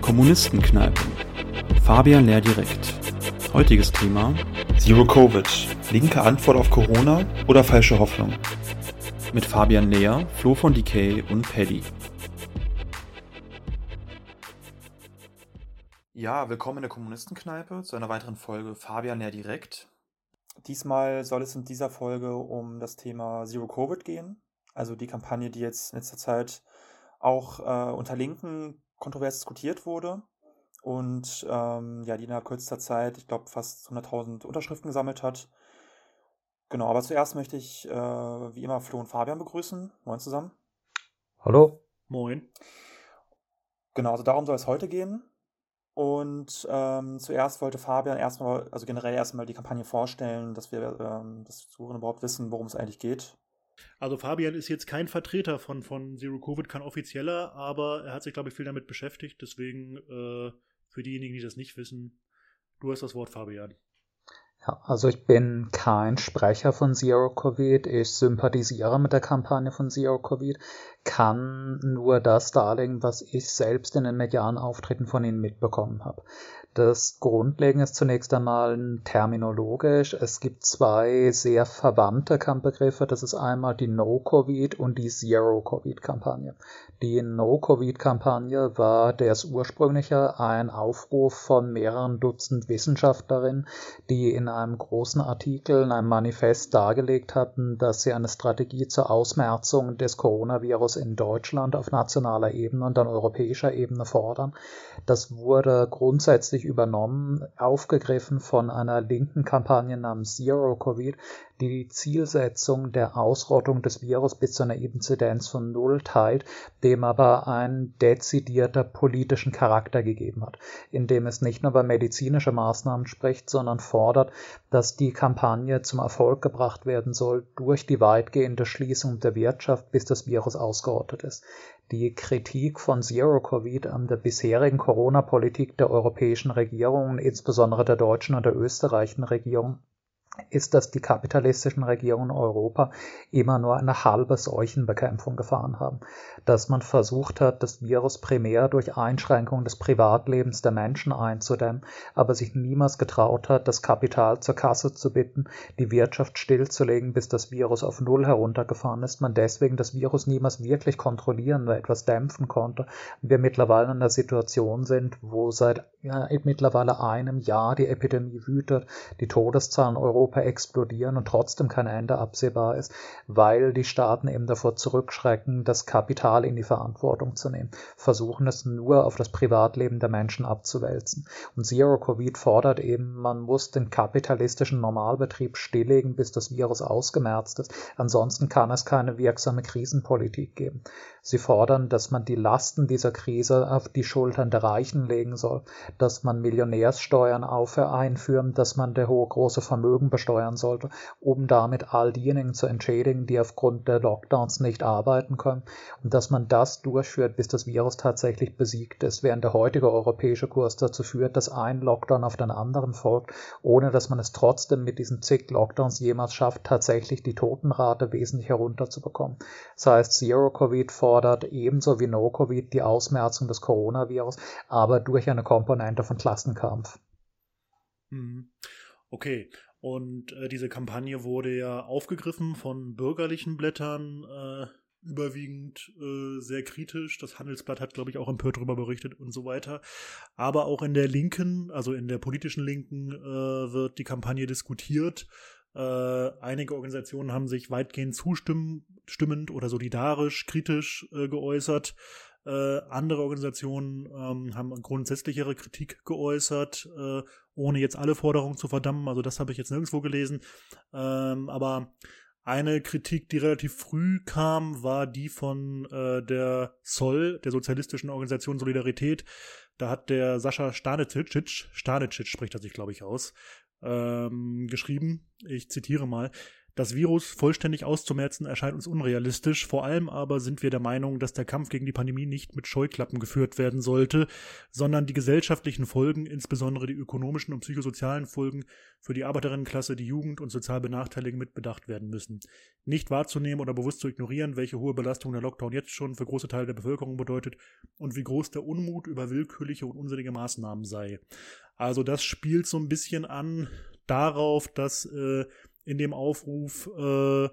Kommunistenkneipen. Fabian Lehrdirekt. Heutiges Thema Zero Covid. Linke Antwort auf Corona oder falsche Hoffnung? mit Fabian Lehr, Flo von Decay und Paddy. Ja, willkommen in der Kommunistenkneipe zu einer weiteren Folge Fabian Lehrdirekt. Diesmal soll es in dieser Folge um das Thema Zero Covid gehen, also die Kampagne, die jetzt in letzter Zeit auch äh, unter Linken kontrovers diskutiert wurde und ähm, ja, die innerhalb kürzester Zeit, ich glaube, fast 100.000 Unterschriften gesammelt hat. Genau, aber zuerst möchte ich äh, wie immer Flo und Fabian begrüßen. Moin zusammen. Hallo. Moin. Genau, also darum soll es heute gehen. Und ähm, zuerst wollte Fabian erstmal, also generell erstmal die Kampagne vorstellen, dass wir ähm, das Zuhörer überhaupt wissen, worum es eigentlich geht. Also Fabian ist jetzt kein Vertreter von, von Zero Covid, kein offizieller, aber er hat sich, glaube ich, viel damit beschäftigt. Deswegen äh, für diejenigen, die das nicht wissen, du hast das Wort, Fabian. Ja, also ich bin kein Sprecher von Zero Covid. Ich sympathisiere mit der Kampagne von Zero Covid, kann nur das darlegen, was ich selbst in den medialen Auftritten von ihnen mitbekommen habe. Das Grundlegende ist zunächst einmal terminologisch. Es gibt zwei sehr verwandte Kampfbegriffe. Das ist einmal die No-Covid und die Zero-Covid-Kampagne. Die No-Covid-Kampagne war das ursprüngliche ein Aufruf von mehreren Dutzend Wissenschaftlerinnen, die in einem großen Artikel, in einem Manifest dargelegt hatten, dass sie eine Strategie zur Ausmerzung des Coronavirus in Deutschland auf nationaler Ebene und dann europäischer Ebene fordern. Das wurde grundsätzlich übernommen, aufgegriffen von einer linken Kampagne namens Zero Covid, die die Zielsetzung der Ausrottung des Virus bis zu einer Inzidenz von Null teilt, dem aber einen dezidierter politischen Charakter gegeben hat, indem es nicht nur über medizinische Maßnahmen spricht, sondern fordert, dass die Kampagne zum Erfolg gebracht werden soll durch die weitgehende Schließung der Wirtschaft, bis das Virus ausgerottet ist. Die Kritik von Zero-Covid an der bisherigen Corona-Politik der europäischen Regierungen, insbesondere der deutschen und der österreichischen Regierung, ist, dass die kapitalistischen Regierungen in Europa immer nur eine halbe Seuchenbekämpfung gefahren haben. Dass man versucht hat, das Virus primär durch Einschränkungen des Privatlebens der Menschen einzudämmen, aber sich niemals getraut hat, das Kapital zur Kasse zu bitten, die Wirtschaft stillzulegen, bis das Virus auf Null heruntergefahren ist, man deswegen das Virus niemals wirklich kontrollieren oder etwas dämpfen konnte. Wir mittlerweile in einer Situation sind, wo seit ja, mittlerweile einem Jahr die Epidemie wütet, die Todeszahlen Europa Europa explodieren und trotzdem kein Ende absehbar ist, weil die Staaten eben davor zurückschrecken, das Kapital in die Verantwortung zu nehmen, versuchen es nur auf das Privatleben der Menschen abzuwälzen. Und Zero Covid fordert eben, man muss den kapitalistischen Normalbetrieb stilllegen, bis das Virus ausgemerzt ist. Ansonsten kann es keine wirksame Krisenpolitik geben. Sie fordern, dass man die Lasten dieser Krise auf die Schultern der Reichen legen soll, dass man Millionärssteuern auf einführen, dass man der hohe große Vermögen besteuern sollte, um damit all diejenigen zu entschädigen, die aufgrund der Lockdowns nicht arbeiten können und dass man das durchführt, bis das Virus tatsächlich besiegt ist, während der heutige europäische Kurs dazu führt, dass ein Lockdown auf den anderen folgt, ohne dass man es trotzdem mit diesen zig Lockdowns jemals schafft, tatsächlich die Totenrate wesentlich herunterzubekommen. Das heißt, Zero Covid fordert ebenso wie No-Covid die Ausmerzung des Coronavirus, aber durch eine Komponente von Klassenkampf. Mhm. Okay, und äh, diese Kampagne wurde ja aufgegriffen von bürgerlichen Blättern, äh, überwiegend äh, sehr kritisch. Das Handelsblatt hat, glaube ich, auch empört darüber berichtet und so weiter. Aber auch in der Linken, also in der politischen Linken, äh, wird die Kampagne diskutiert. Äh, einige Organisationen haben sich weitgehend zustimmend oder solidarisch, kritisch äh, geäußert. Äh, andere Organisationen ähm, haben grundsätzlichere Kritik geäußert, äh, ohne jetzt alle Forderungen zu verdammen. Also das habe ich jetzt nirgendwo gelesen. Ähm, aber eine Kritik, die relativ früh kam, war die von äh, der SOL, der sozialistischen Organisation Solidarität. Da hat der Sascha Stanicic, Stanicic spricht er sich, glaube ich, aus, ähm, geschrieben, ich zitiere mal, Das Virus vollständig auszumerzen erscheint uns unrealistisch. Vor allem aber sind wir der Meinung, dass der Kampf gegen die Pandemie nicht mit Scheuklappen geführt werden sollte, sondern die gesellschaftlichen Folgen, insbesondere die ökonomischen und psychosozialen Folgen für die Arbeiterinnenklasse, die Jugend und sozial Benachteiligten mit bedacht werden müssen. Nicht wahrzunehmen oder bewusst zu ignorieren, welche hohe Belastung der Lockdown jetzt schon für große Teile der Bevölkerung bedeutet und wie groß der Unmut über willkürliche und unsinnige Maßnahmen sei. Also das spielt so ein bisschen an darauf, dass äh, in dem Aufruf äh,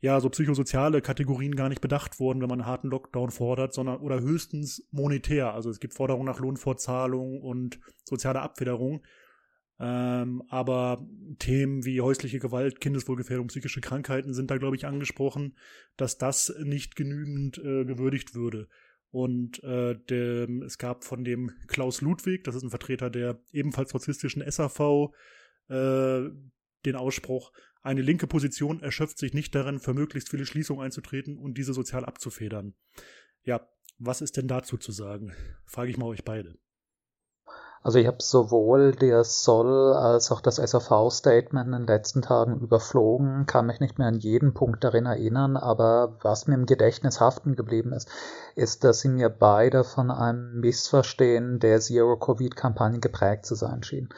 ja so psychosoziale Kategorien gar nicht bedacht wurden, wenn man einen harten Lockdown fordert, sondern oder höchstens monetär. Also es gibt Forderungen nach Lohnfortzahlung und soziale Abfederung. Ähm, aber Themen wie häusliche Gewalt, Kindeswohlgefährdung, psychische Krankheiten sind da, glaube ich, angesprochen, dass das nicht genügend äh, gewürdigt würde. Und äh, der, es gab von dem Klaus Ludwig, das ist ein Vertreter der ebenfalls rassistischen SAV, äh, den Ausspruch, eine linke Position erschöpft sich nicht darin, für möglichst viele Schließungen einzutreten und diese sozial abzufedern. Ja, was ist denn dazu zu sagen? Frage ich mal euch beide. Also ich habe sowohl das Soll als auch das SAV-Statement in den letzten Tagen überflogen, kann mich nicht mehr an jeden Punkt darin erinnern, aber was mir im Gedächtnis haften geblieben ist, ist, dass sie mir beide von einem Missverstehen der Zero-Covid-Kampagne geprägt zu sein schienen.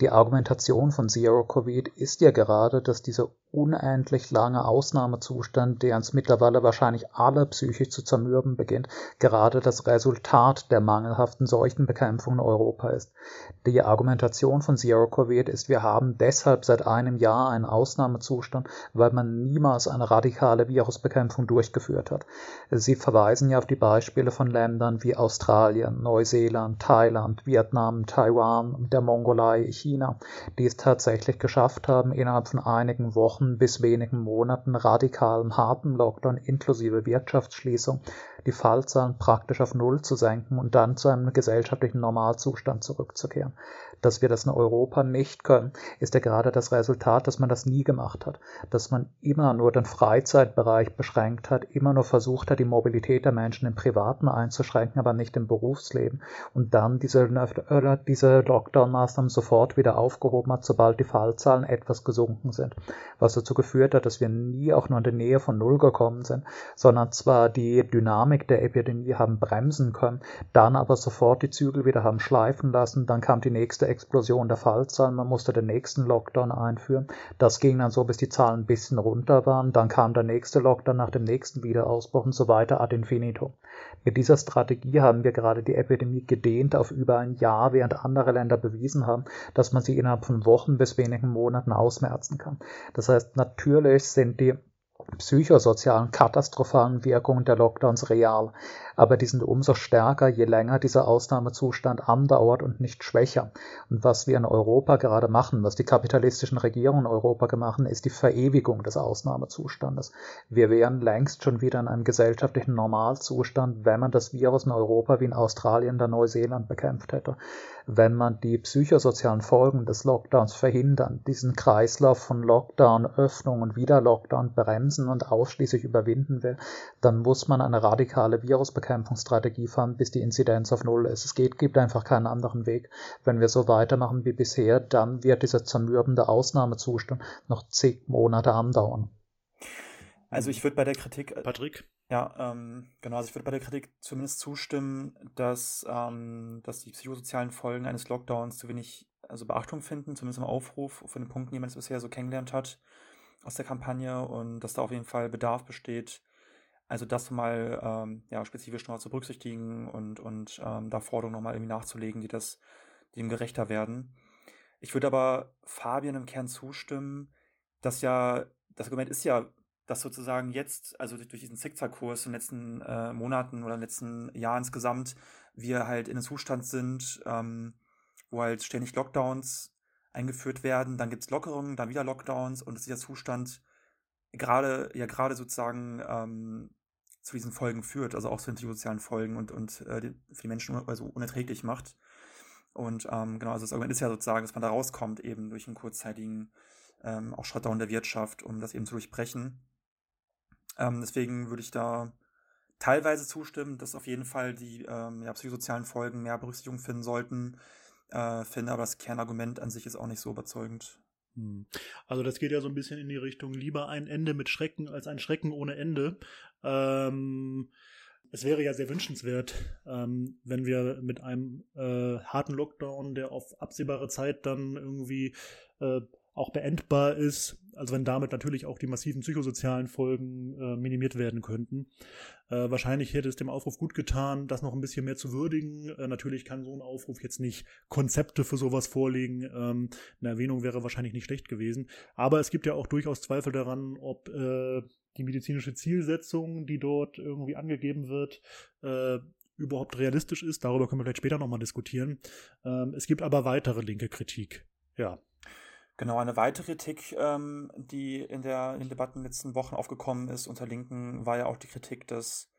Die Argumentation von Zero-Covid ist ja gerade, dass dieser unendlich lange Ausnahmezustand, der uns mittlerweile wahrscheinlich alle psychisch zu zermürben beginnt, gerade das Resultat der mangelhaften Seuchenbekämpfung in Europa ist. Die Argumentation von Zero Covid ist, wir haben deshalb seit einem Jahr einen Ausnahmezustand, weil man niemals eine radikale Virusbekämpfung durchgeführt hat. Sie verweisen ja auf die Beispiele von Ländern wie Australien, Neuseeland, Thailand, Vietnam, Taiwan, der Mongolei, China, die es tatsächlich geschafft haben, innerhalb von einigen Wochen bis wenigen Monaten radikalem harten Lockdown inklusive Wirtschaftsschließung die Fallzahlen praktisch auf Null zu senken und dann zu einem gesellschaftlichen Normalzustand zurückzukehren. Dass wir das in Europa nicht können, ist ja gerade das Resultat, dass man das nie gemacht hat, dass man immer nur den Freizeitbereich beschränkt hat, immer nur versucht hat, die Mobilität der Menschen im Privaten einzuschränken, aber nicht im Berufsleben. Und dann diese, diese Lockdown-Maßnahmen sofort wieder aufgehoben hat, sobald die Fallzahlen etwas gesunken sind, was dazu geführt hat, dass wir nie auch nur in der Nähe von Null gekommen sind, sondern zwar die Dynamik der Epidemie haben bremsen können, dann aber sofort die Zügel wieder haben schleifen lassen, dann kam die nächste Explosion der Fallzahlen, man musste den nächsten Lockdown einführen. Das ging dann so, bis die Zahlen ein bisschen runter waren, dann kam der nächste Lockdown nach dem nächsten Wiederausbruch und so weiter ad infinitum. Mit dieser Strategie haben wir gerade die Epidemie gedehnt auf über ein Jahr, während andere Länder bewiesen haben, dass man sie innerhalb von Wochen bis wenigen Monaten ausmerzen kann. Das heißt, natürlich sind die psychosozialen katastrophalen Wirkungen der Lockdowns real aber die sind umso stärker, je länger dieser Ausnahmezustand andauert und nicht schwächer. Und was wir in Europa gerade machen, was die kapitalistischen Regierungen in Europa machen, ist die Verewigung des Ausnahmezustandes. Wir wären längst schon wieder in einem gesellschaftlichen Normalzustand, wenn man das Virus in Europa wie in Australien oder Neuseeland bekämpft hätte. Wenn man die psychosozialen Folgen des Lockdowns verhindern, diesen Kreislauf von Lockdown, Öffnung und wieder Lockdown bremsen und ausschließlich überwinden will, dann muss man eine radikale Virusbekämpfung Bekämpfungsstrategie fahren, bis die Inzidenz auf Null ist. Es geht, gibt einfach keinen anderen Weg. Wenn wir so weitermachen wie bisher, dann wird dieser zermürbende Ausnahmezustand noch zig Monate andauern. Also ich würde bei der Kritik. Äh, Patrick? Ja, ähm, genau. Also ich würde bei der Kritik zumindest zustimmen, dass, ähm, dass die psychosozialen Folgen eines Lockdowns zu wenig also Beachtung finden, zumindest im Aufruf von den Punkten, die man bisher so kennengelernt hat aus der Kampagne und dass da auf jeden Fall Bedarf besteht, also das mal ähm, ja, spezifisch noch zu berücksichtigen und, und ähm, da Forderungen nochmal irgendwie nachzulegen, die das dem gerechter werden. Ich würde aber Fabian im Kern zustimmen, dass ja, das Argument ist ja, dass sozusagen jetzt, also durch diesen Zickzackkurs in den letzten äh, Monaten oder letzten Jahren insgesamt, wir halt in einem Zustand sind, ähm, wo halt ständig Lockdowns eingeführt werden, dann gibt es Lockerungen, dann wieder Lockdowns und dieser Zustand gerade, ja gerade sozusagen ähm, zu diesen Folgen führt, also auch zu den psychosozialen Folgen und, und äh, für die Menschen also unerträglich macht. Und ähm, genau, also das Argument ist ja sozusagen, dass man da rauskommt, eben durch einen kurzzeitigen ähm, auch Shutdown der Wirtschaft, um das eben zu durchbrechen. Ähm, deswegen würde ich da teilweise zustimmen, dass auf jeden Fall die ähm, ja, psychosozialen Folgen mehr Berücksichtigung finden sollten. Äh, finde aber das Kernargument an sich ist auch nicht so überzeugend. Hm. Also das geht ja so ein bisschen in die Richtung lieber ein Ende mit Schrecken als ein Schrecken ohne Ende. Ähm, es wäre ja sehr wünschenswert, ähm, wenn wir mit einem äh, harten Lockdown, der auf absehbare Zeit dann irgendwie äh, auch beendbar ist, also wenn damit natürlich auch die massiven psychosozialen Folgen äh, minimiert werden könnten. Äh, wahrscheinlich hätte es dem Aufruf gut getan, das noch ein bisschen mehr zu würdigen. Äh, natürlich kann so ein Aufruf jetzt nicht Konzepte für sowas vorlegen. Ähm, eine Erwähnung wäre wahrscheinlich nicht schlecht gewesen. Aber es gibt ja auch durchaus Zweifel daran, ob äh, die medizinische Zielsetzung, die dort irgendwie angegeben wird, äh, überhaupt realistisch ist. Darüber können wir vielleicht später nochmal diskutieren. Ähm, es gibt aber weitere linke Kritik. Ja. Genau, eine weitere Kritik, ähm, die in, der, in den Debatten in den letzten Wochen aufgekommen ist unter Linken, war ja auch die Kritik, dass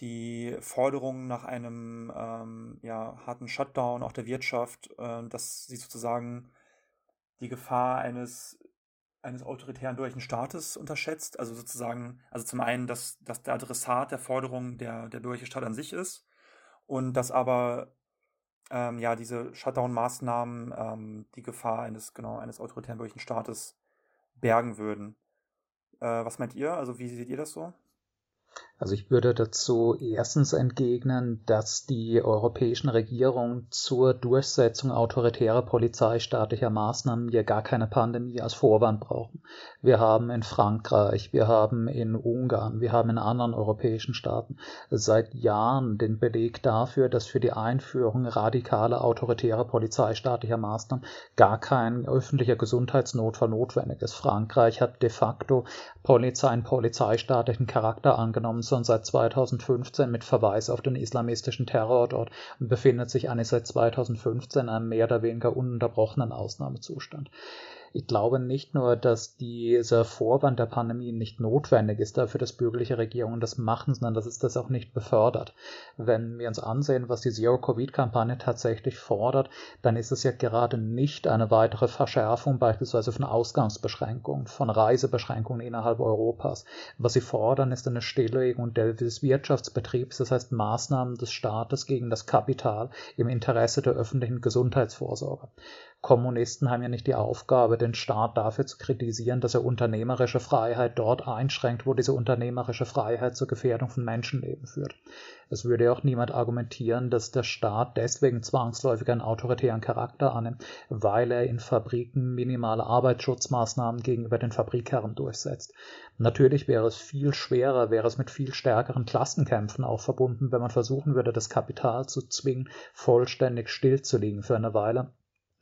die Forderung nach einem ähm, ja, harten Shutdown auch der Wirtschaft, äh, dass sie sozusagen die Gefahr eines eines autoritären bürgerlichen Staates unterschätzt. Also sozusagen, also zum einen, dass, dass der Adressat der Forderung der, der bürgerliche Staat an sich ist und dass aber ähm, ja diese Shutdown-Maßnahmen ähm, die Gefahr eines, genau, eines autoritären bürgerlichen Staates bergen würden. Äh, was meint ihr? Also wie seht ihr das so? Also ich würde dazu erstens entgegnen, dass die europäischen Regierungen zur Durchsetzung autoritärer polizeistaatlicher Maßnahmen ja gar keine Pandemie als Vorwand brauchen. Wir haben in Frankreich, wir haben in Ungarn, wir haben in anderen europäischen Staaten seit Jahren den Beleg dafür, dass für die Einführung radikaler autoritärer polizeistaatlicher Maßnahmen gar kein öffentlicher Gesundheitsnotfall notwendig ist. Frankreich hat de facto Polizei einen polizeistaatlichen Charakter angenommen, sondern seit 2015 mit Verweis auf den islamistischen Terror dort und befindet sich eigentlich seit 2015 in einem mehr oder weniger ununterbrochenen Ausnahmezustand. Ich glaube nicht nur, dass dieser Vorwand der Pandemie nicht notwendig ist dafür, dass bürgerliche Regierungen das machen, sondern dass es das auch nicht befördert. Wenn wir uns ansehen, was die Zero-Covid-Kampagne tatsächlich fordert, dann ist es ja gerade nicht eine weitere Verschärfung beispielsweise von Ausgangsbeschränkungen, von Reisebeschränkungen innerhalb Europas. Was sie fordern, ist eine Stilllegung des Wirtschaftsbetriebs, das heißt Maßnahmen des Staates gegen das Kapital im Interesse der öffentlichen Gesundheitsvorsorge. Kommunisten haben ja nicht die Aufgabe, den Staat dafür zu kritisieren, dass er unternehmerische Freiheit dort einschränkt, wo diese unternehmerische Freiheit zur Gefährdung von Menschenleben führt. Es würde ja auch niemand argumentieren, dass der Staat deswegen zwangsläufig einen autoritären Charakter annimmt, weil er in Fabriken minimale Arbeitsschutzmaßnahmen gegenüber den Fabrikherren durchsetzt. Natürlich wäre es viel schwerer, wäre es mit viel stärkeren Klassenkämpfen auch verbunden, wenn man versuchen würde, das Kapital zu zwingen, vollständig stillzulegen für eine Weile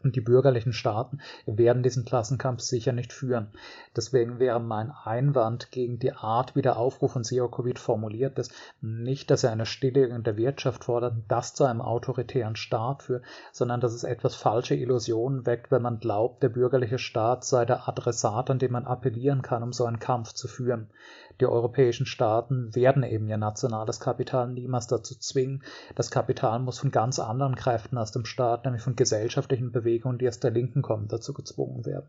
und die bürgerlichen Staaten werden diesen Klassenkampf sicher nicht führen. Deswegen wäre mein Einwand gegen die Art, wie der Aufruf von Zero Covid formuliert ist, nicht, dass er eine Stilllegung der Wirtschaft fordert, das zu einem autoritären Staat führt, sondern dass es etwas falsche Illusionen weckt, wenn man glaubt, der bürgerliche Staat sei der Adressat, an dem man appellieren kann, um so einen Kampf zu führen die europäischen Staaten werden eben ihr nationales Kapital niemals dazu zwingen. Das Kapital muss von ganz anderen Kräften aus dem Staat, nämlich von gesellschaftlichen Bewegungen, die aus der Linken kommen, dazu gezwungen werden.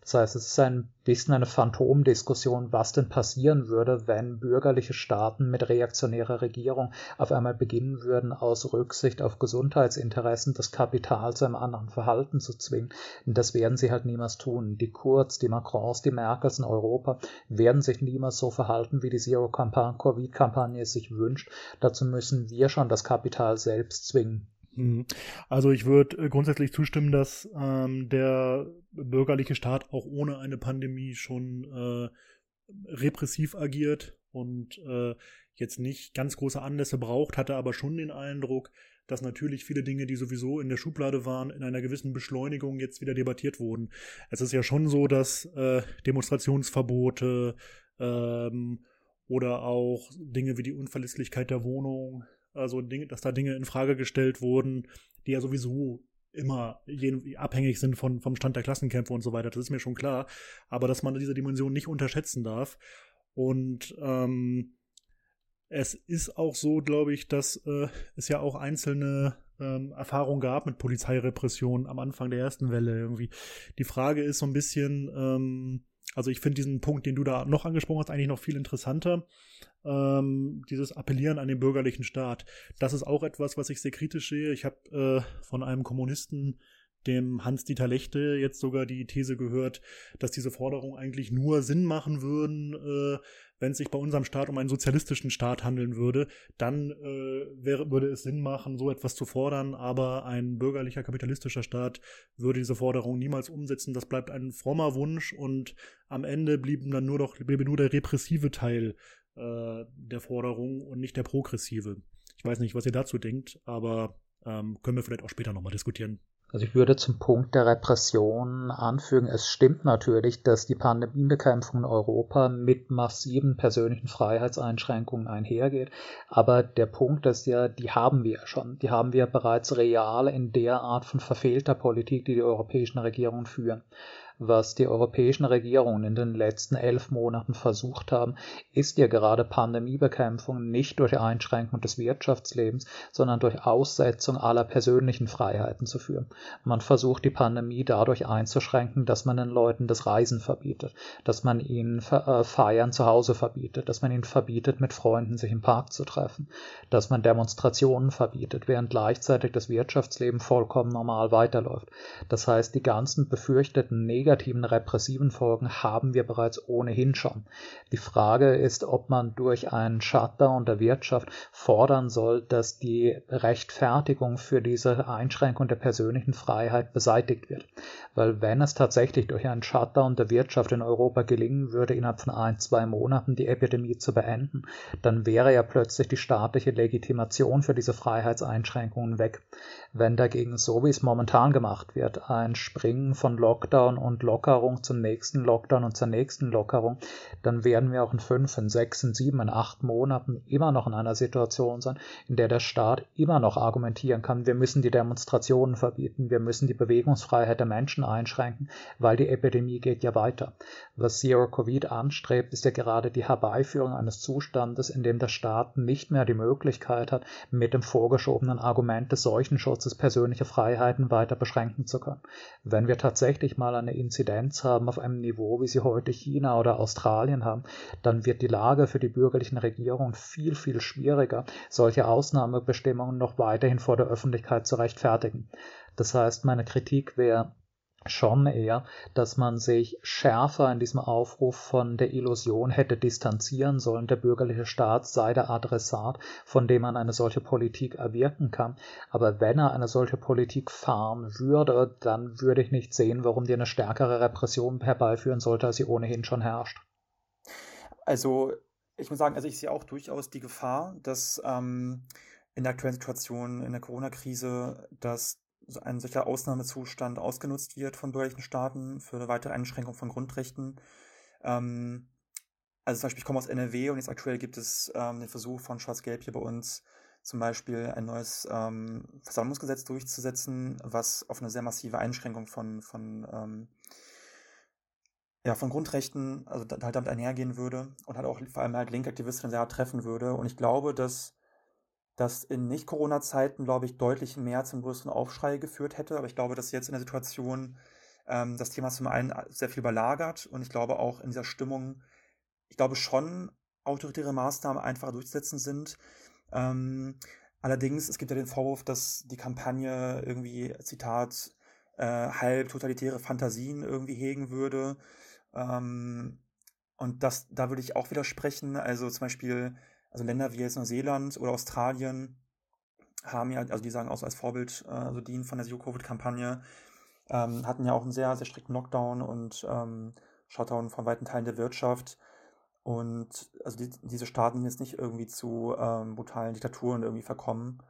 Das heißt, es ist ein bisschen eine Phantomdiskussion, was denn passieren würde, wenn bürgerliche Staaten mit reaktionärer Regierung auf einmal beginnen würden, aus Rücksicht auf Gesundheitsinteressen das Kapital zu einem anderen Verhalten zu zwingen. Und das werden sie halt niemals tun. Die Kurz, die Macrons, die Merkels in Europa werden sich niemals so verhalten, Verhalten wie die Zero-Covid-Kampagne es sich wünscht. Dazu müssen wir schon das Kapital selbst zwingen. Mhm. Also ich würde äh, grundsätzlich zustimmen, dass ähm, der bürgerliche Staat auch ohne eine Pandemie schon äh, repressiv agiert und äh, jetzt nicht ganz große Anlässe braucht, hatte aber schon den Eindruck, dass natürlich viele Dinge, die sowieso in der Schublade waren, in einer gewissen Beschleunigung jetzt wieder debattiert wurden. Es ist ja schon so, dass äh, Demonstrationsverbote, ähm, oder auch Dinge wie die Unverlässlichkeit der Wohnung, also Dinge, dass da Dinge in Frage gestellt wurden, die ja sowieso immer abhängig sind von, vom Stand der Klassenkämpfe und so weiter, das ist mir schon klar. Aber dass man diese Dimension nicht unterschätzen darf. Und ähm, es ist auch so, glaube ich, dass äh, es ja auch einzelne ähm, Erfahrungen gab mit Polizeirepression am Anfang der ersten Welle irgendwie. Die Frage ist so ein bisschen, ähm, also ich finde diesen Punkt, den du da noch angesprochen hast, eigentlich noch viel interessanter. Ähm, dieses Appellieren an den bürgerlichen Staat. Das ist auch etwas, was ich sehr kritisch sehe. Ich habe äh, von einem Kommunisten dem Hans-Dieter Lechte jetzt sogar die These gehört, dass diese Forderungen eigentlich nur Sinn machen würden, äh, wenn es sich bei unserem Staat um einen sozialistischen Staat handeln würde, dann äh, wäre, würde es Sinn machen, so etwas zu fordern, aber ein bürgerlicher kapitalistischer Staat würde diese Forderung niemals umsetzen. Das bleibt ein frommer Wunsch und am Ende blieben dann nur noch, bliebe nur der repressive Teil äh, der Forderung und nicht der progressive. Ich weiß nicht, was ihr dazu denkt, aber ähm, können wir vielleicht auch später nochmal diskutieren. Also ich würde zum Punkt der Repression anfügen, es stimmt natürlich, dass die Pandemiebekämpfung in Europa mit massiven persönlichen Freiheitseinschränkungen einhergeht. Aber der Punkt ist ja, die haben wir ja schon. Die haben wir bereits real in der Art von verfehlter Politik, die die europäischen Regierungen führen was die europäischen Regierungen in den letzten elf Monaten versucht haben, ist ja gerade Pandemiebekämpfung nicht durch Einschränkung des Wirtschaftslebens, sondern durch Aussetzung aller persönlichen Freiheiten zu führen. Man versucht die Pandemie dadurch einzuschränken, dass man den Leuten das Reisen verbietet, dass man ihnen äh, Feiern zu Hause verbietet, dass man ihnen verbietet, mit Freunden sich im Park zu treffen, dass man Demonstrationen verbietet, während gleichzeitig das Wirtschaftsleben vollkommen normal weiterläuft. Das heißt, die ganzen befürchteten repressiven Folgen haben wir bereits ohnehin schon. Die Frage ist, ob man durch einen Shutdown der Wirtschaft fordern soll, dass die Rechtfertigung für diese Einschränkung der persönlichen Freiheit beseitigt wird. Weil wenn es tatsächlich durch einen Shutdown der Wirtschaft in Europa gelingen würde, innerhalb von ein, zwei Monaten die Epidemie zu beenden, dann wäre ja plötzlich die staatliche Legitimation für diese Freiheitseinschränkungen weg. Wenn dagegen, so wie es momentan gemacht wird, ein Springen von Lockdown und Lockerung zum nächsten Lockdown und zur nächsten Lockerung, dann werden wir auch in fünf, in sechs, in sieben, in acht Monaten immer noch in einer Situation sein, in der der Staat immer noch argumentieren kann, wir müssen die Demonstrationen verbieten, wir müssen die Bewegungsfreiheit der Menschen einschränken, weil die Epidemie geht ja weiter. Was Zero Covid anstrebt, ist ja gerade die Herbeiführung eines Zustandes, in dem der Staat nicht mehr die Möglichkeit hat, mit dem vorgeschobenen Argument des Seuchenschutzes persönliche Freiheiten weiter beschränken zu können. Wenn wir tatsächlich mal eine Inzidenz haben auf einem Niveau, wie sie heute China oder Australien haben, dann wird die Lage für die bürgerlichen Regierungen viel, viel schwieriger, solche Ausnahmebestimmungen noch weiterhin vor der Öffentlichkeit zu rechtfertigen. Das heißt, meine Kritik wäre, schon eher, dass man sich schärfer in diesem Aufruf von der Illusion hätte distanzieren sollen, der bürgerliche Staat sei der Adressat, von dem man eine solche Politik erwirken kann. Aber wenn er eine solche Politik fahren würde, dann würde ich nicht sehen, warum die eine stärkere Repression herbeiführen sollte, als sie ohnehin schon herrscht. Also, ich muss sagen, also ich sehe auch durchaus die Gefahr, dass ähm, in der aktuellen Situation, in der Corona-Krise, dass ein solcher Ausnahmezustand ausgenutzt wird von bürgerlichen Staaten für eine weitere Einschränkung von Grundrechten. Ähm, also zum Beispiel, ich komme aus NRW und jetzt aktuell gibt es ähm, den Versuch von Schwarz-Gelb hier bei uns, zum Beispiel ein neues ähm, Versammlungsgesetz durchzusetzen, was auf eine sehr massive Einschränkung von, von, ähm, ja, von Grundrechten, also halt damit einhergehen würde und halt auch vor allem halt Linkaktivisten sehr hart treffen würde. Und ich glaube, dass das in Nicht-Corona-Zeiten, glaube ich, deutlich mehr zum größeren Aufschrei geführt hätte. Aber ich glaube, dass jetzt in der Situation ähm, das Thema zum einen sehr viel überlagert und ich glaube auch in dieser Stimmung, ich glaube schon, autoritäre Maßnahmen einfacher durchzusetzen sind. Ähm, allerdings, es gibt ja den Vorwurf, dass die Kampagne irgendwie, Zitat, äh, halb totalitäre Fantasien irgendwie hegen würde. Ähm, und das, da würde ich auch widersprechen. Also zum Beispiel also Länder wie jetzt Neuseeland oder Australien haben ja, also die sagen auch so als Vorbild, äh, also dienen von der Zero-Covid-Kampagne, ähm, hatten ja auch einen sehr, sehr strikten Lockdown und ähm, Shutdown von weiten Teilen der Wirtschaft. Und also die, diese Staaten sind jetzt nicht irgendwie zu ähm, brutalen Diktaturen irgendwie verkommen.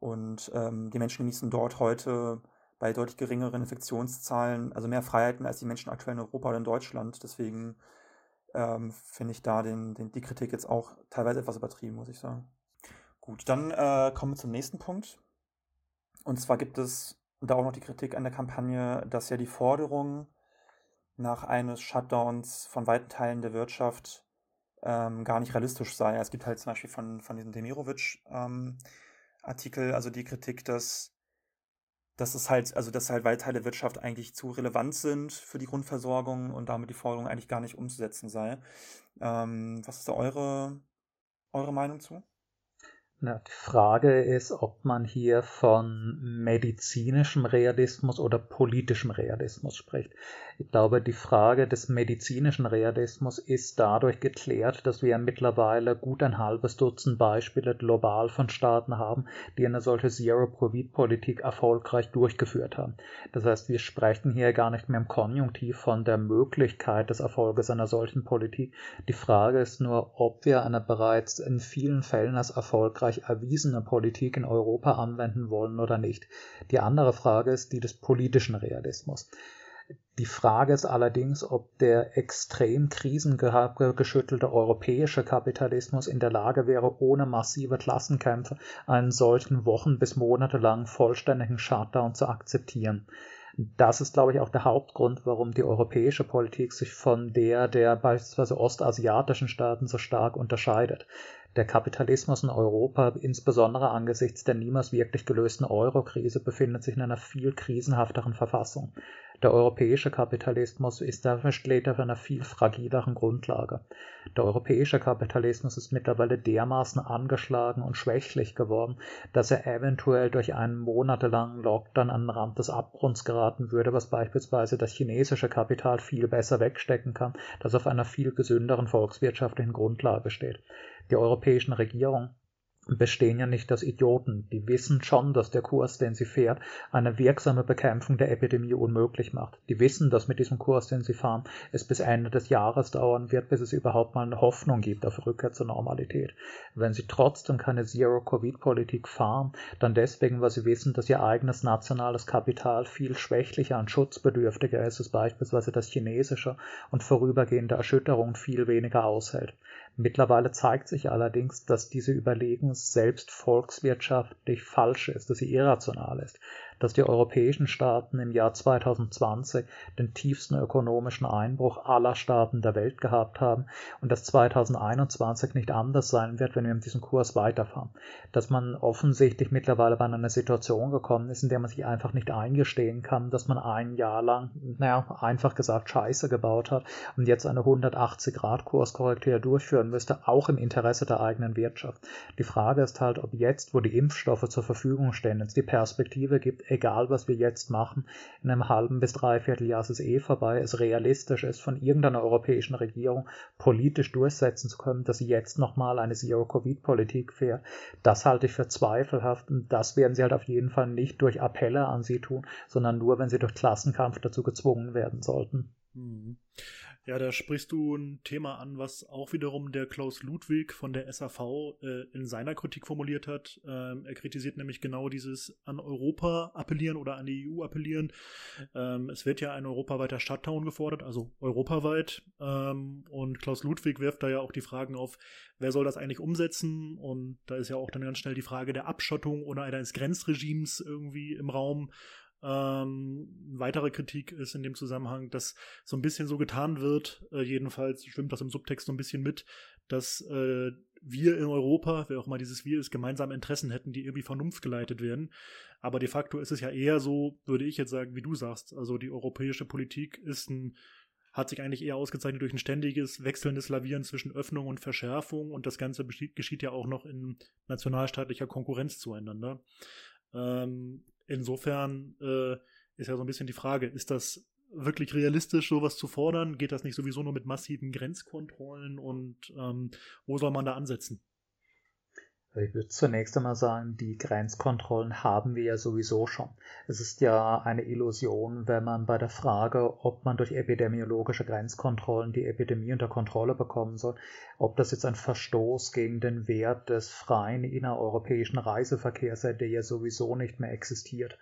Und ähm, die Menschen genießen dort heute bei deutlich geringeren Infektionszahlen, also mehr Freiheiten als die Menschen aktuell in Europa oder in Deutschland. Deswegen ähm, finde ich da den, den, die Kritik jetzt auch teilweise etwas übertrieben, muss ich sagen. Gut, dann äh, kommen wir zum nächsten Punkt. Und zwar gibt es da auch noch die Kritik an der Kampagne, dass ja die Forderung nach eines Shutdowns von weiten Teilen der Wirtschaft ähm, gar nicht realistisch sei. Es gibt halt zum Beispiel von, von diesem Demirovic-Artikel, ähm, also die Kritik, dass dass es halt, also dass halt weite Teile Wirtschaft eigentlich zu relevant sind für die Grundversorgung und damit die Forderung eigentlich gar nicht umzusetzen sei. Ähm, was ist da eure, eure Meinung zu? Na, die Frage ist, ob man hier von medizinischem Realismus oder politischem Realismus spricht. Ich glaube, die Frage des medizinischen Realismus ist dadurch geklärt, dass wir mittlerweile gut ein halbes Dutzend Beispiele global von Staaten haben, die eine solche Zero-Covid-Politik erfolgreich durchgeführt haben. Das heißt, wir sprechen hier gar nicht mehr im Konjunktiv von der Möglichkeit des Erfolges einer solchen Politik. Die Frage ist nur, ob wir eine bereits in vielen Fällen als erfolgreich erfolgreich erwiesene Politik in Europa anwenden wollen oder nicht. Die andere Frage ist die des politischen Realismus. Die Frage ist allerdings, ob der extrem krisengeschüttelte europäische Kapitalismus in der Lage wäre, ohne massive Klassenkämpfe einen solchen wochen- bis monatelangen vollständigen Shutdown zu akzeptieren. Das ist, glaube ich, auch der Hauptgrund, warum die europäische Politik sich von der der beispielsweise ostasiatischen Staaten so stark unterscheidet. Der Kapitalismus in Europa, insbesondere angesichts der niemals wirklich gelösten Euro-Krise, befindet sich in einer viel krisenhafteren Verfassung. Der europäische Kapitalismus ist dafür steht auf einer viel fragileren Grundlage. Der europäische Kapitalismus ist mittlerweile dermaßen angeschlagen und schwächlich geworden, dass er eventuell durch einen monatelangen Lockdown an den Rand des Abgrunds geraten würde, was beispielsweise das chinesische Kapital viel besser wegstecken kann, das auf einer viel gesünderen volkswirtschaftlichen Grundlage steht die europäischen Regierungen bestehen ja nicht aus Idioten. Die wissen schon, dass der Kurs, den sie fährt, eine wirksame Bekämpfung der Epidemie unmöglich macht. Die wissen, dass mit diesem Kurs, den sie fahren, es bis Ende des Jahres dauern wird, bis es überhaupt mal eine Hoffnung gibt auf Rückkehr zur Normalität. Wenn sie trotzdem keine Zero-Covid-Politik fahren, dann deswegen, weil sie wissen, dass ihr eigenes nationales Kapital viel schwächlicher und schutzbedürftiger ist als beispielsweise das chinesische und vorübergehende Erschütterungen viel weniger aushält. Mittlerweile zeigt sich allerdings, dass diese Überlegung selbst volkswirtschaftlich falsch ist, dass sie irrational ist dass die europäischen Staaten im Jahr 2020 den tiefsten ökonomischen Einbruch aller Staaten der Welt gehabt haben und dass 2021 nicht anders sein wird, wenn wir mit diesem Kurs weiterfahren. Dass man offensichtlich mittlerweile bei einer Situation gekommen ist, in der man sich einfach nicht eingestehen kann, dass man ein Jahr lang, naja, einfach gesagt, Scheiße gebaut hat und jetzt eine 180-Grad-Kurskorrektur durchführen müsste, auch im Interesse der eigenen Wirtschaft. Die Frage ist halt, ob jetzt, wo die Impfstoffe zur Verfügung stehen, es die Perspektive gibt, egal was wir jetzt machen, in einem halben bis dreiviertel Jahr ist es eh vorbei, es realistisch ist, von irgendeiner europäischen Regierung politisch durchsetzen zu können, dass sie jetzt nochmal eine Zero-Covid-Politik fährt, das halte ich für zweifelhaft und das werden sie halt auf jeden Fall nicht durch Appelle an sie tun, sondern nur, wenn sie durch Klassenkampf dazu gezwungen werden sollten. Mhm. Ja, da sprichst du ein Thema an, was auch wiederum der Klaus Ludwig von der SAV äh, in seiner Kritik formuliert hat. Ähm, er kritisiert nämlich genau dieses an Europa appellieren oder an die EU appellieren. Ähm, es wird ja ein europaweiter Shutdown gefordert, also europaweit. Ähm, und Klaus Ludwig wirft da ja auch die Fragen auf, wer soll das eigentlich umsetzen? Und da ist ja auch dann ganz schnell die Frage der Abschottung oder eines Grenzregimes irgendwie im Raum. Ähm, weitere Kritik ist in dem Zusammenhang, dass so ein bisschen so getan wird, äh, jedenfalls schwimmt das im Subtext so ein bisschen mit, dass äh, wir in Europa, wer auch mal dieses Wir ist, gemeinsame Interessen hätten, die irgendwie vernunftgeleitet werden. Aber de facto ist es ja eher so, würde ich jetzt sagen, wie du sagst. Also die europäische Politik ist ein, hat sich eigentlich eher ausgezeichnet durch ein ständiges, wechselndes Lavieren zwischen Öffnung und Verschärfung und das Ganze geschieht ja auch noch in nationalstaatlicher Konkurrenz zueinander. Ähm, Insofern äh, ist ja so ein bisschen die Frage, ist das wirklich realistisch, sowas zu fordern? Geht das nicht sowieso nur mit massiven Grenzkontrollen und ähm, wo soll man da ansetzen? Ich würde zunächst einmal sagen, die Grenzkontrollen haben wir ja sowieso schon. Es ist ja eine Illusion, wenn man bei der Frage, ob man durch epidemiologische Grenzkontrollen die Epidemie unter Kontrolle bekommen soll, ob das jetzt ein Verstoß gegen den Wert des freien innereuropäischen Reiseverkehrs sei, der ja sowieso nicht mehr existiert.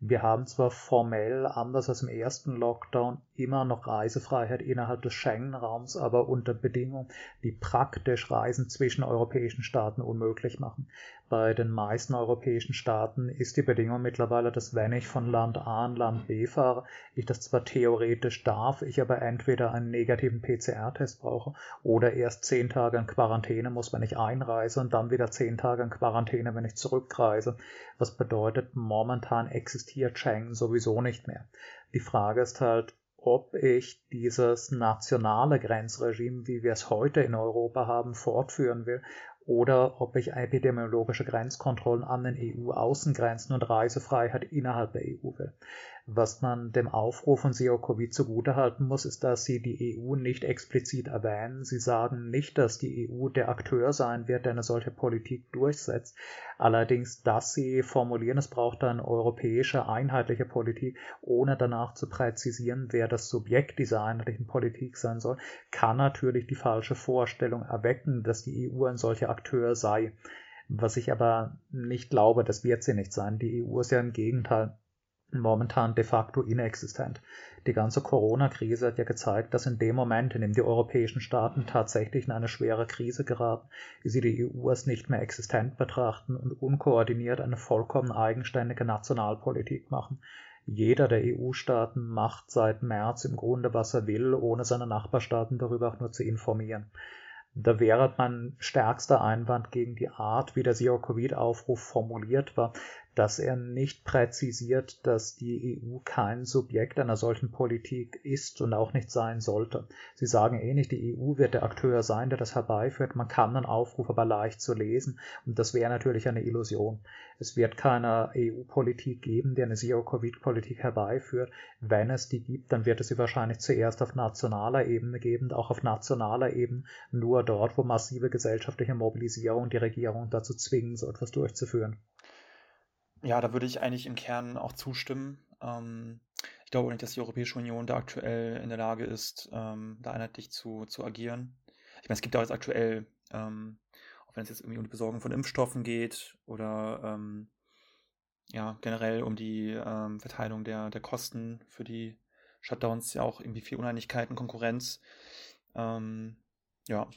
Wir haben zwar formell, anders als im ersten Lockdown, immer noch Reisefreiheit innerhalb des Schengen-Raums, aber unter Bedingungen, die praktisch Reisen zwischen europäischen Staaten unmöglich machen. Bei den meisten europäischen Staaten ist die Bedingung mittlerweile, dass wenn ich von Land A in Land B fahre, ich das zwar theoretisch darf, ich aber entweder einen negativen PCR-Test brauche oder erst zehn Tage in Quarantäne muss, wenn ich einreise und dann wieder zehn Tage in Quarantäne, wenn ich zurückreise. Was bedeutet, momentan existiert Schengen sowieso nicht mehr. Die Frage ist halt, ob ich dieses nationale Grenzregime, wie wir es heute in Europa haben, fortführen will oder ob ich epidemiologische Grenzkontrollen an den EU-Außengrenzen und Reisefreiheit innerhalb der EU will. Was man dem Aufruf von Zero Covid zugutehalten muss, ist, dass sie die EU nicht explizit erwähnen. Sie sagen nicht, dass die EU der Akteur sein wird, der eine solche Politik durchsetzt. Allerdings, dass sie formulieren, es braucht eine europäische einheitliche Politik, ohne danach zu präzisieren, wer das Subjekt dieser einheitlichen Politik sein soll, kann natürlich die falsche Vorstellung erwecken, dass die EU ein solcher Akteur sei. Was ich aber nicht glaube, das wird sie nicht sein. Die EU ist ja im Gegenteil momentan de facto inexistent. Die ganze Corona-Krise hat ja gezeigt, dass in dem Moment, in dem die europäischen Staaten tatsächlich in eine schwere Krise geraten, sie die EU als nicht mehr existent betrachten und unkoordiniert eine vollkommen eigenständige Nationalpolitik machen. Jeder der EU-Staaten macht seit März im Grunde, was er will, ohne seine Nachbarstaaten darüber auch nur zu informieren. Da wäre mein stärkster Einwand gegen die Art, wie der Zero-Covid-Aufruf formuliert war, dass er nicht präzisiert, dass die EU kein Subjekt einer solchen Politik ist und auch nicht sein sollte. Sie sagen eh nicht, die EU wird der Akteur sein, der das herbeiführt. Man kann einen Aufruf aber leicht zu lesen und das wäre natürlich eine Illusion. Es wird keine EU-Politik geben, die eine Zero-Covid-Politik herbeiführt. Wenn es die gibt, dann wird es sie wahrscheinlich zuerst auf nationaler Ebene geben, auch auf nationaler Ebene nur dort, wo massive gesellschaftliche Mobilisierung die Regierung dazu zwingen, so etwas durchzuführen. Ja, da würde ich eigentlich im Kern auch zustimmen. Ähm, ich glaube nicht, dass die Europäische Union da aktuell in der Lage ist, ähm, da einheitlich zu, zu agieren. Ich meine, es gibt auch jetzt aktuell, ähm, auch wenn es jetzt irgendwie um die Besorgung von Impfstoffen geht oder ähm, ja, generell um die ähm, Verteilung der, der Kosten für die Shutdowns, ja auch irgendwie viel Uneinigkeiten, Konkurrenz. Ähm, ja.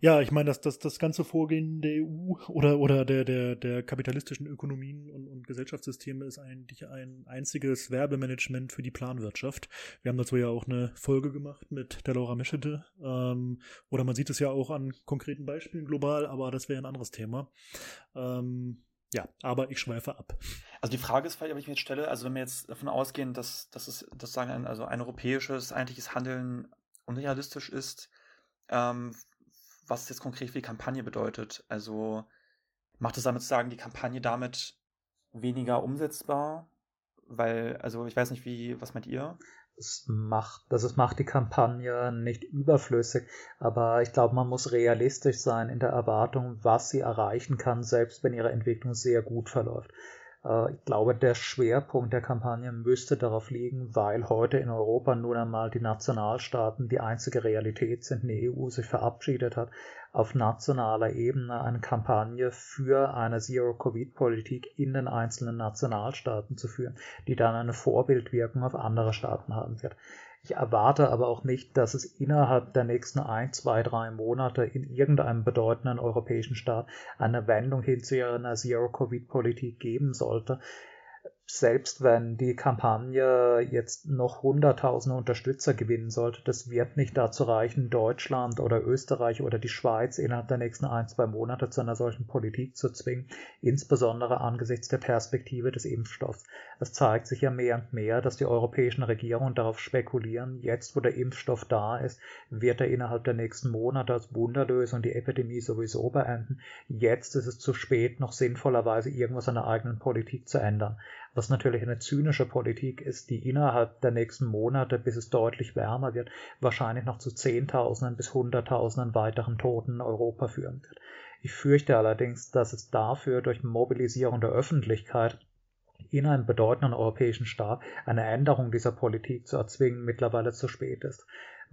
Ja, ich meine, dass das, das ganze Vorgehen der EU oder, oder der, der, der kapitalistischen Ökonomien und, und Gesellschaftssysteme ist eigentlich ein einziges Werbemanagement für die Planwirtschaft. Wir haben dazu ja auch eine Folge gemacht mit der Laura Meschede. Ähm, oder man sieht es ja auch an konkreten Beispielen global, aber das wäre ein anderes Thema. Ähm, ja, aber ich schweife ab. Also die Frage ist vielleicht, ob ich mir jetzt stelle, also wenn wir jetzt davon ausgehen, dass, dass es das sagen ein, also ein europäisches eigentliches Handeln unrealistisch ist, ähm, was jetzt konkret für die Kampagne bedeutet. Also macht es damit zu sagen, die Kampagne damit weniger umsetzbar? Weil, also ich weiß nicht, wie, was meint ihr? Es macht, das es macht die Kampagne nicht überflüssig, aber ich glaube, man muss realistisch sein in der Erwartung, was sie erreichen kann, selbst wenn ihre Entwicklung sehr gut verläuft. Äh, ich glaube, der Schwerpunkt der Kampagne müsste darauf liegen, weil heute in Europa nun einmal die Nationalstaaten die einzige Realität sind, die EU sich verabschiedet hat, auf nationaler Ebene eine Kampagne für eine Zero-Covid-Politik in den einzelnen Nationalstaaten zu führen, die dann eine Vorbildwirkung auf andere Staaten haben wird. Ich erwarte aber auch nicht, dass es innerhalb der nächsten ein, zwei, drei Monate in irgendeinem bedeutenden europäischen Staat eine Wendung hin zu einer Zero-Covid-Politik geben sollte selbst wenn die Kampagne jetzt noch hunderttausende Unterstützer gewinnen sollte, das wird nicht dazu reichen, Deutschland oder Österreich oder die Schweiz innerhalb der nächsten ein, zwei Monate zu einer solchen Politik zu zwingen, insbesondere angesichts der Perspektive des Impfstoffs. Es zeigt sich ja mehr und mehr, dass die europäischen Regierungen darauf spekulieren, jetzt wo der Impfstoff da ist, wird er innerhalb der nächsten Monate als Wunder lösen und die Epidemie sowieso beenden. Jetzt ist es zu spät, noch sinnvollerweise irgendwas an der eigenen Politik zu ändern was natürlich eine zynische Politik ist, die innerhalb der nächsten Monate, bis es deutlich wärmer wird, wahrscheinlich noch zu Zehntausenden bis Hunderttausenden weiteren Toten in Europa führen wird. Ich fürchte allerdings, dass es dafür durch Mobilisierung der Öffentlichkeit in einem bedeutenden europäischen Staat eine Änderung dieser Politik zu erzwingen mittlerweile zu spät ist.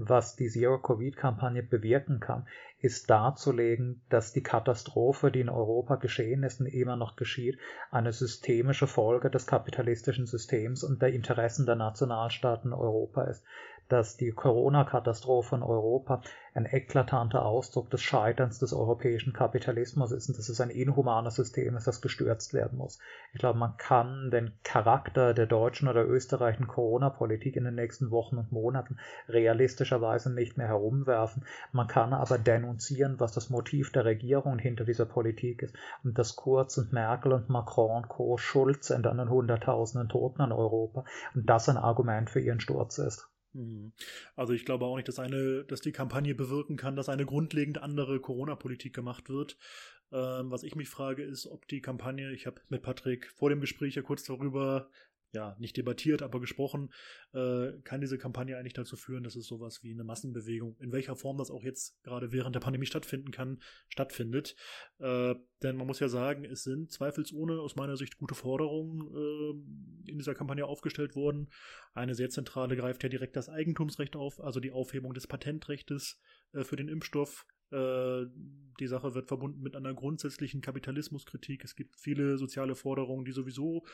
Was die Zero-Covid-Kampagne bewirken kann, ist darzulegen, dass die Katastrophe, die in Europa geschehen ist und immer noch geschieht, eine systemische Folge des kapitalistischen Systems und der Interessen der Nationalstaaten Europa ist dass die Corona-Katastrophe in Europa ein eklatanter Ausdruck des Scheiterns des europäischen Kapitalismus ist und dass es ein inhumanes System ist, das gestürzt werden muss. Ich glaube, man kann den Charakter der deutschen oder österreichischen Corona-Politik in den nächsten Wochen und Monaten realistischerweise nicht mehr herumwerfen. Man kann aber denunzieren, was das Motiv der Regierung hinter dieser Politik ist und dass Kurz und Merkel und Macron und Co. schuld sind an den Hunderttausenden Toten in Europa und das ein Argument für ihren Sturz ist. Mhm. Also ich glaube auch nicht, dass eine, dass die Kampagne bewirken kann, dass eine grundlegend andere Corona-Politik gemacht wird. Ähm, was ich mich frage, ist, ob die Kampagne, ich habe mit Patrick vor dem Gespräch ja kurz darüber ja, nicht debattiert, aber gesprochen, äh, kann diese Kampagne eigentlich dazu führen, dass es sowas wie eine Massenbewegung, in welcher Form das auch jetzt gerade während der Pandemie stattfinden kann, stattfindet. Äh, denn man muss ja sagen, es sind zweifelsohne aus meiner Sicht gute Forderungen äh, in dieser Kampagne aufgestellt worden. Eine sehr zentrale greift ja direkt das Eigentumsrecht auf, also die Aufhebung des Patentrechtes äh, für den Impfstoff äh, die Sache wird verbunden mit einer grundsätzlichen Kapitalismuskritik. Es gibt viele soziale Forderungen, die sowieso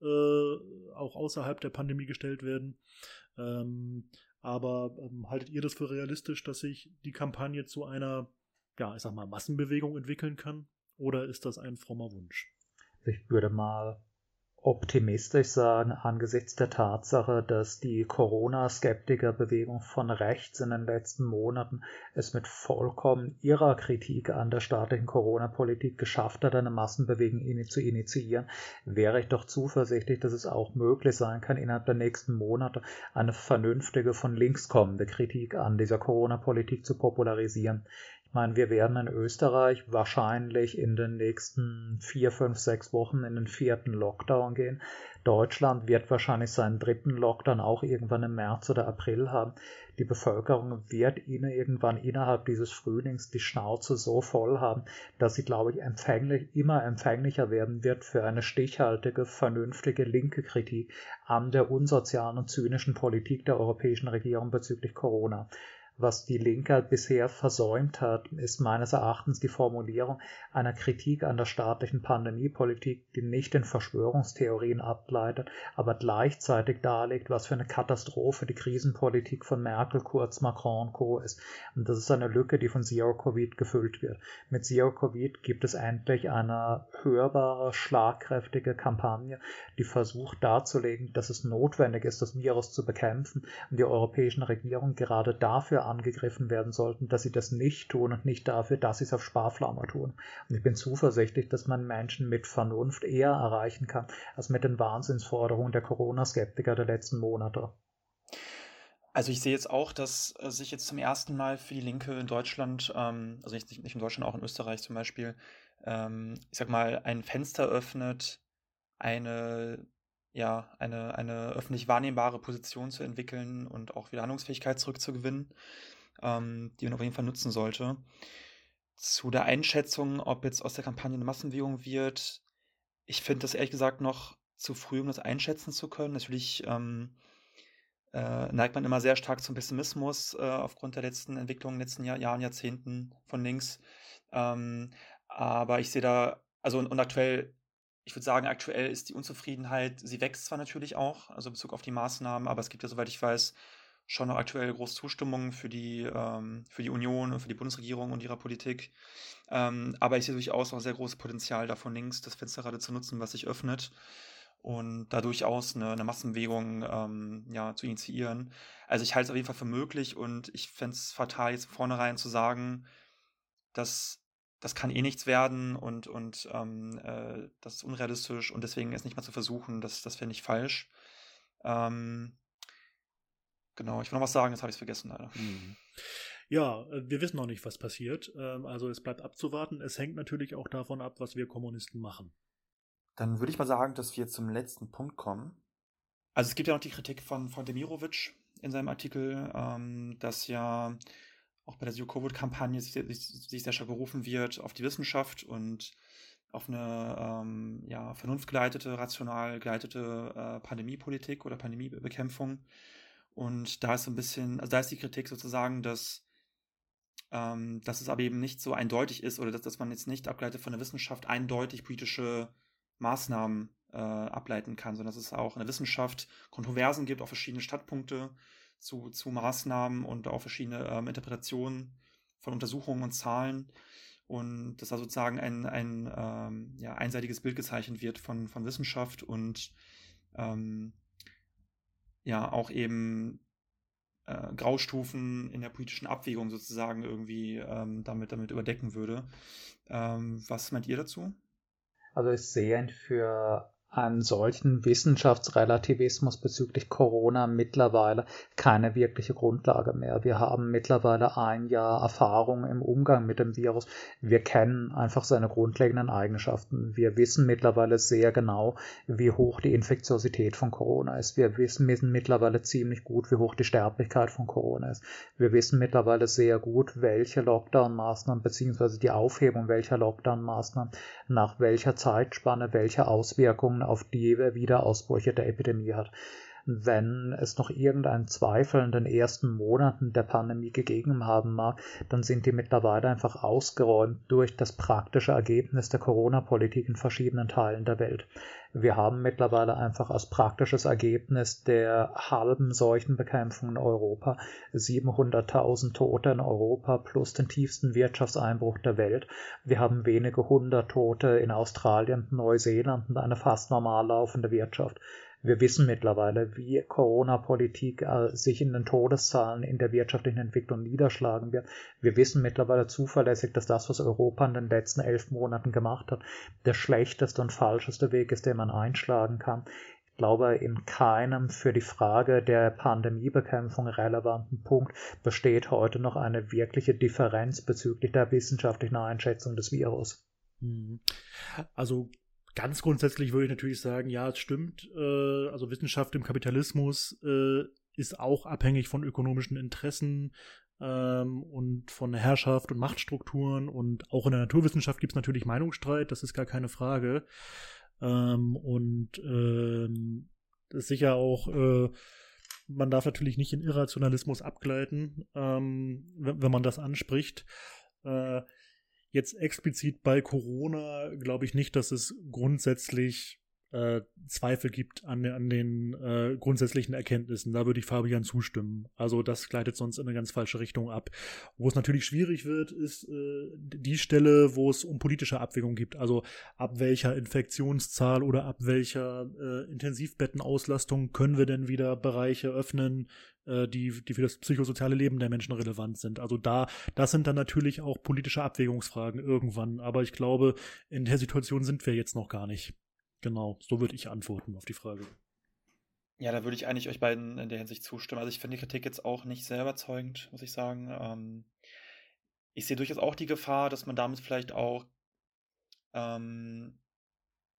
äh, auch außerhalb der Pandemie gestellt werden. Ähm, aber ähm, haltet ihr das für realistisch, dass sich die Kampagne zu einer, ja, ich sag mal, Massenbewegung entwickeln kann? Oder ist das ein frommer Wunsch? Ich würde mal optimistisch sagen angesichts der Tatsache, dass die Corona-Skeptiker-Bewegung von rechts in den letzten Monaten es mit vollkommen ihrer Kritik an der staatlichen Corona-Politik geschafft hat, eine Massenbewegung zu initiieren, wäre ich doch zuversichtlich, dass es auch möglich sein kann, innerhalb der nächsten Monate eine vernünftige von links kommende Kritik an dieser Corona-Politik zu popularisieren. Meine, wir werden in Österreich wahrscheinlich in den nächsten vier, fünf, sechs Wochen in den vierten Lockdown gehen. Deutschland wird wahrscheinlich seinen dritten Lockdown auch irgendwann im März oder April haben. Die Bevölkerung wird ihnen irgendwann innerhalb dieses Frühlings die Schnauze so voll haben, dass sie, glaube ich, empfänglich, immer empfänglicher werden wird für eine stichhaltige, vernünftige linke Kritik an der unsozialen und zynischen Politik der europäischen Regierung bezüglich Corona. Was die Linke bisher versäumt hat, ist meines Erachtens die Formulierung einer Kritik an der staatlichen Pandemiepolitik, die nicht in Verschwörungstheorien ableitet, aber gleichzeitig darlegt, was für eine Katastrophe die Krisenpolitik von Merkel, Kurz, Macron und Co. ist. Und das ist eine Lücke, die von Zero Covid gefüllt wird. Mit Zero Covid gibt es endlich eine hörbare, schlagkräftige Kampagne, die versucht darzulegen, dass es notwendig ist, das Virus zu bekämpfen und die europäischen Regierungen gerade dafür angegriffen werden sollten, dass sie das nicht tun und nicht dafür, dass sie es auf Sparflamme tun. Und ich bin zuversichtlich, dass man Menschen mit Vernunft eher erreichen kann, als mit den Wahnsinnsforderungen der Corona-Skeptiker der letzten Monate. Also ich sehe jetzt auch, dass äh, sich jetzt zum ersten Mal für die Linke in Deutschland, ähm, also nicht, in Deutschland, auch in Österreich zum Beispiel, ähm, ich sag mal, ein Fenster öffnet, eine ja, eine, eine öffentlich wahrnehmbare Position zu entwickeln und auch wieder Handlungsfähigkeit zurückzugewinnen, ähm, die man auf jeden Fall nutzen sollte. Zu der Einschätzung, ob jetzt aus der Kampagne eine Massenbewegung wird, ich finde das ehrlich gesagt noch zu früh, um das einschätzen zu können. Natürlich ähm, äh, neigt man immer sehr stark zum Pessimismus äh, aufgrund der letzten Entwicklungen letzten Jahr, Jahren, Jahrzehnten von links. Ähm, aber ich sehe da, also und, und aktuell ich würde sagen, aktuell ist die Unzufriedenheit, sie wächst zwar natürlich auch, also in Bezug auf die Maßnahmen, aber es gibt ja, soweit ich weiß, schon noch aktuell große Zustimmung für die, ähm, für die Union und für die Bundesregierung und ihrer Politik. Ähm, aber ich sehe durchaus auch sehr großes Potenzial davon links, das Fenster gerade zu nutzen, was sich öffnet und da durchaus eine, eine Massenbewegung ähm, ja, zu initiieren. Also ich halte es auf jeden Fall für möglich und ich fände es fatal, jetzt vornherein zu sagen, dass das kann eh nichts werden und, und ähm, äh, das ist unrealistisch und deswegen es nicht mal zu versuchen, das, das wäre nicht falsch. Ähm, genau, ich will noch was sagen, das habe ich vergessen leider. Mhm. Ja, äh, wir wissen noch nicht, was passiert. Ähm, also es bleibt abzuwarten. Es hängt natürlich auch davon ab, was wir Kommunisten machen. Dann würde ich mal sagen, dass wir zum letzten Punkt kommen. Also es gibt ja noch die Kritik von, von Demirovic in seinem Artikel, ähm, dass ja auch bei der Zero-Covid-Kampagne sich, sich, sehr stark berufen wird auf die Wissenschaft und auf eine ähm, ja, vernunftgeleitete, rational geleitete äh, Pandemiepolitik oder Pandemiebekämpfung. Und da ist so ein bisschen, also da ist die Kritik sozusagen, dass, ähm, dass es aber eben nicht so eindeutig ist oder dass, dass man jetzt nicht abgeleitet von der Wissenschaft eindeutig politische Maßnahmen äh, ableiten kann, sondern dass es auch in der Wissenschaft Kontroversen gibt, auch verschiedene Stadtpunkte zu, zu Maßnahmen und auch verschiedene ähm, Interpretationen von Untersuchungen und Zahlen. Und dass da sozusagen ein, ein ähm, ja, einseitiges Bild gezeichnet wird von, von Wissenschaft und ähm, ja auch eben äh, Graustufen in der politischen Abwägung sozusagen irgendwie ähm, damit, damit überdecken würde. Ähm, was meint ihr dazu? Also ich sehe für einen solchen Wissenschaftsrelativismus bezüglich Corona mittlerweile keine wirkliche Grundlage mehr. Wir haben mittlerweile ein Jahr Erfahrung im Umgang mit dem Virus. Wir kennen einfach seine grundlegenden Eigenschaften. Wir wissen mittlerweile sehr genau, wie hoch die Infektiosität von Corona ist. Wir wissen mittlerweile ziemlich gut, wie hoch die Sterblichkeit von Corona ist. Wir wissen mittlerweile sehr gut, welche Lockdown-Maßnahmen bzw. die Aufhebung welcher Lockdown-Maßnahmen nach welcher Zeitspanne welche Auswirkungen auf die Wiederausbrüche der Epidemie hat. Wenn es noch irgendeinen Zweifel in den ersten Monaten der Pandemie gegeben haben mag, dann sind die mittlerweile einfach ausgeräumt durch das praktische Ergebnis der Corona-Politik in verschiedenen Teilen der Welt. Wir haben mittlerweile einfach als praktisches Ergebnis der halben Seuchenbekämpfung in Europa 700.000 Tote in Europa plus den tiefsten Wirtschaftseinbruch der Welt. Wir haben wenige hundert Tote in Australien, Neuseeland und eine fast normal laufende Wirtschaft. Wir wissen mittlerweile, wie Corona-Politik äh, sich in den Todeszahlen in der wirtschaftlichen Entwicklung niederschlagen wird. Wir wissen mittlerweile zuverlässig, dass das, was Europa in den letzten elf Monaten gemacht hat, der schlechteste und falscheste Weg ist, den man einschlagen kann. Ich glaube, in keinem für die Frage der Pandemiebekämpfung relevanten Punkt besteht heute noch eine wirkliche Differenz bezüglich der wissenschaftlichen Einschätzung des Virus. Mhm. Also Ganz grundsätzlich würde ich natürlich sagen, ja, es stimmt. Äh, also Wissenschaft im Kapitalismus äh, ist auch abhängig von ökonomischen Interessen ähm, und von Herrschaft und Machtstrukturen. Und auch in der Naturwissenschaft gibt es natürlich Meinungsstreit, das ist gar keine Frage. Ähm, und ähm, das ist sicher auch, äh, man darf natürlich nicht in Irrationalismus abgleiten, ähm, wenn, wenn, man das anspricht. Äh, Jetzt explizit bei Corona glaube ich nicht, dass es grundsätzlich äh, Zweifel gibt an, an den äh, grundsätzlichen Erkenntnissen. Da würde ich Fabian zustimmen. Also das gleitet sonst in eine ganz falsche Richtung ab. Wo es natürlich schwierig wird, ist äh, die Stelle, wo es um politische Abwägung gibt. Also ab welcher Infektionszahl oder ab welcher äh, Intensivbettenauslastung können wir denn wieder Bereiche öffnen, äh, die, die für das psychosoziale Leben der Menschen relevant sind. Also da, das sind dann natürlich auch politische Abwägungsfragen irgendwann. Aber ich glaube, in der Situation sind wir jetzt noch gar nicht. Genau, so würde ich antworten auf die Frage. Ja, da würde ich eigentlich euch beiden in der Hinsicht zustimmen. Also ich finde die Kritik jetzt auch nicht sehr überzeugend, muss ich sagen. Ähm, ich sehe durchaus auch die Gefahr, dass man damit vielleicht auch ähm,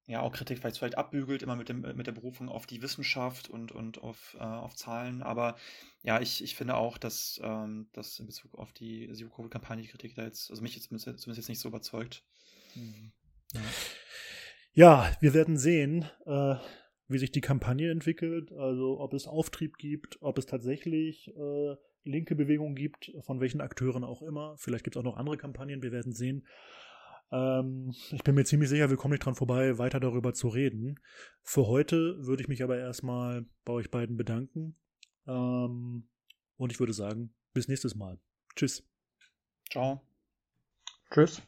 ja auch Kritik vielleicht, vielleicht abbügelt, immer mit, dem, mit der Berufung auf die Wissenschaft und, und auf, äh, auf Zahlen. Aber ja, ich, ich finde auch, dass, ähm, dass in Bezug auf die Zero-Covid-Kampagne die Kritik da jetzt, also mich jetzt zumindest jetzt nicht so überzeugt. Mhm. Ja. Ja. wir werden sehen, äh, wie sich die Kampagne entwickelt, also ob es Auftrieb gibt, ob es tatsächlich äh, linke Bewegungen gibt, von welchen Akteuren auch immer. Vielleicht gibt es auch noch andere Kampagnen, wir werden sehen. Ähm, ich bin mir ziemlich sicher, wir kommen nicht dran vorbei, weiter darüber zu reden. Für heute würde ich mich aber erstmal bei euch beiden bedanken. Ähm, und ich würde sagen, bis nächstes Mal. Tschüss. Ciao. Tschüss.